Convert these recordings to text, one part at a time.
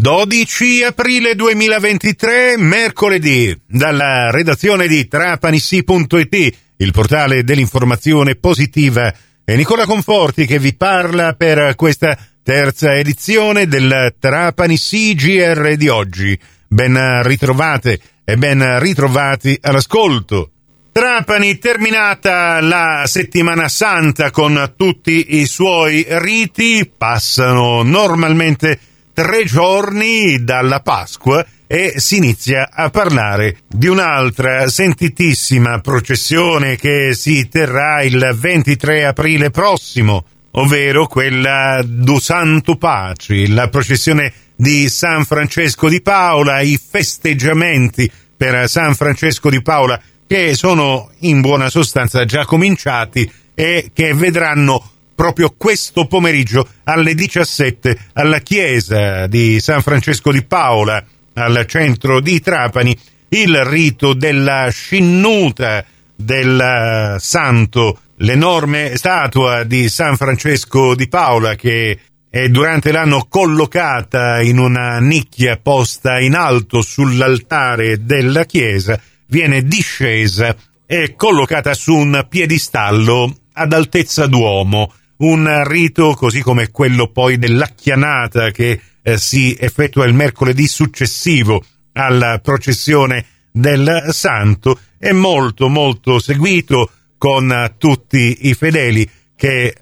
12 aprile 2023, mercoledì, dalla redazione di trapanissi.it, il portale dell'informazione positiva, è Nicola Conforti che vi parla per questa terza edizione del Trapani CGR di oggi. Ben ritrovate e ben ritrovati all'ascolto. Trapani terminata la settimana santa con tutti i suoi riti, passano normalmente tre giorni dalla Pasqua e si inizia a parlare di un'altra sentitissima processione che si terrà il 23 aprile prossimo, ovvero quella do Santo Paci, la processione di San Francesco di Paola, i festeggiamenti per San Francesco di Paola che sono in buona sostanza già cominciati e che vedranno proprio questo pomeriggio alle 17 alla chiesa di San Francesco di Paola al centro di Trapani il rito della scinnuta del santo, l'enorme statua di San Francesco di Paola che è durante l'anno collocata in una nicchia posta in alto sull'altare della chiesa, viene discesa e collocata su un piedistallo ad altezza d'uomo, un rito così come quello poi dell'acchianata che eh, si effettua il mercoledì successivo alla processione del santo è molto molto seguito con tutti i fedeli che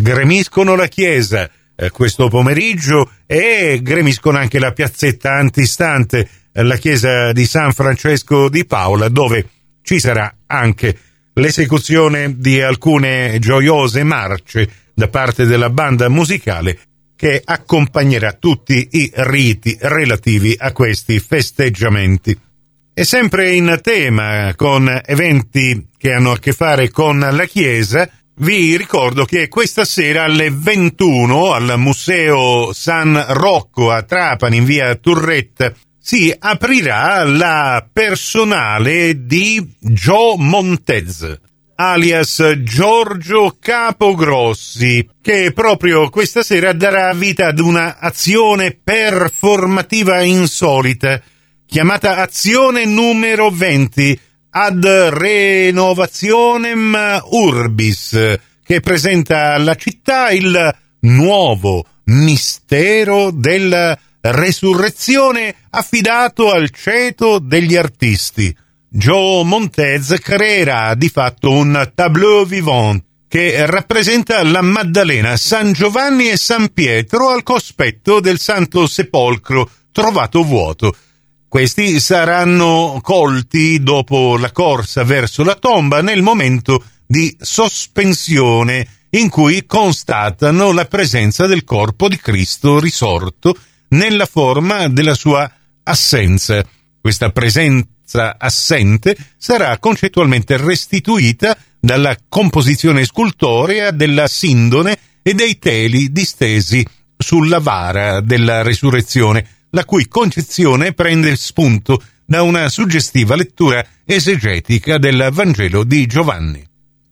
gremiscono la chiesa eh, questo pomeriggio e gremiscono anche la piazzetta antistante eh, la chiesa di San Francesco di Paola dove ci sarà anche l'esecuzione di alcune gioiose marce da parte della banda musicale che accompagnerà tutti i riti relativi a questi festeggiamenti. E sempre in tema con eventi che hanno a che fare con la Chiesa, vi ricordo che questa sera alle 21 al Museo San Rocco a Trapani in via Turretta si aprirà la personale di Joe Montez alias Giorgio Capogrossi, che proprio questa sera darà vita ad una azione performativa insolita, chiamata azione numero 20 ad renovationem urbis, che presenta alla città il nuovo mistero della resurrezione affidato al ceto degli artisti Joe Montez creerà di fatto un tableau vivant che rappresenta la Maddalena, San Giovanni e San Pietro al cospetto del Santo Sepolcro trovato vuoto. Questi saranno colti dopo la corsa verso la tomba nel momento di sospensione in cui constatano la presenza del corpo di Cristo risorto nella forma della sua assenza. Questa presenza assente sarà concettualmente restituita dalla composizione scultorea della sindone e dei teli distesi sulla vara della resurrezione, la cui concezione prende spunto da una suggestiva lettura esegetica del Vangelo di Giovanni.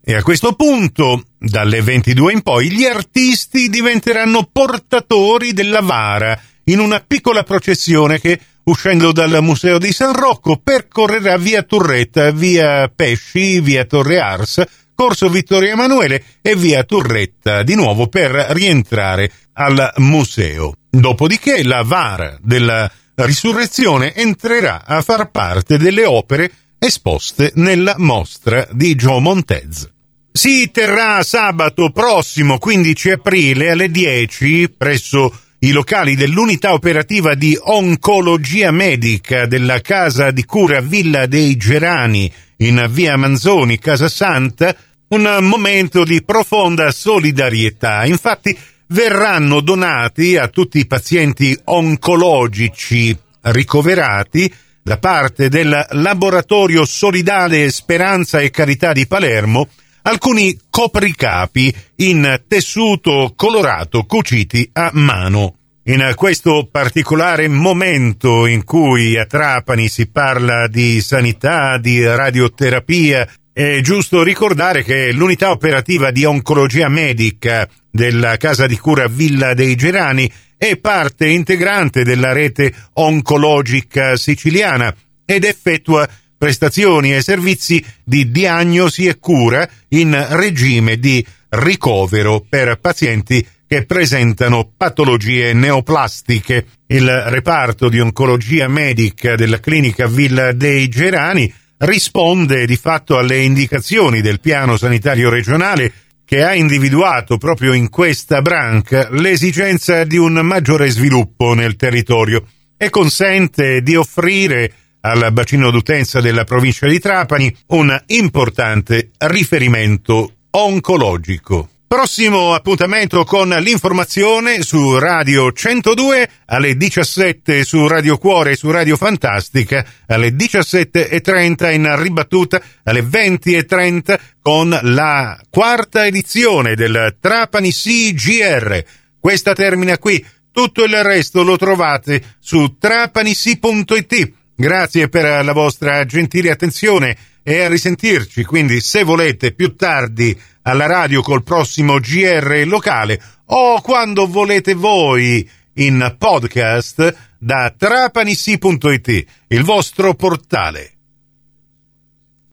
E a questo punto, dalle 22 in poi, gli artisti diventeranno portatori della vara in una piccola processione che uscendo dal Museo di San Rocco, percorrerà via Turretta, via Pesci, via Torre Ars, Corso Vittorio Emanuele e via Turretta di nuovo per rientrare al museo. Dopodiché la vara della risurrezione entrerà a far parte delle opere esposte nella mostra di Joe Montez. Si terrà sabato prossimo 15 aprile alle 10 presso i locali dell'unità operativa di oncologia medica della casa di cura Villa dei Gerani in via Manzoni, Casa Santa, un momento di profonda solidarietà. Infatti verranno donati a tutti i pazienti oncologici ricoverati da parte del Laboratorio Solidale Speranza e Carità di Palermo alcuni copricapi in tessuto colorato cuciti a mano. In questo particolare momento in cui a Trapani si parla di sanità, di radioterapia, è giusto ricordare che l'unità operativa di oncologia medica della casa di cura Villa dei Gerani è parte integrante della rete oncologica siciliana ed effettua prestazioni e servizi di diagnosi e cura in regime di ricovero per pazienti che presentano patologie neoplastiche. Il reparto di oncologia medica della clinica Villa dei Gerani risponde di fatto alle indicazioni del piano sanitario regionale che ha individuato proprio in questa branca l'esigenza di un maggiore sviluppo nel territorio e consente di offrire al bacino d'utenza della provincia di Trapani un importante riferimento oncologico. Prossimo appuntamento con l'informazione su Radio 102 alle 17 su Radio Cuore e su Radio Fantastica alle 17.30 in ribattuta alle 20.30 con la quarta edizione del Trapani CGR. Questa termina qui, tutto il resto lo trovate su trapanisi.it. Grazie per la vostra gentile attenzione e a risentirci, quindi se volete più tardi alla radio col prossimo GR locale o quando volete voi in podcast da trapanissi.it, il vostro portale.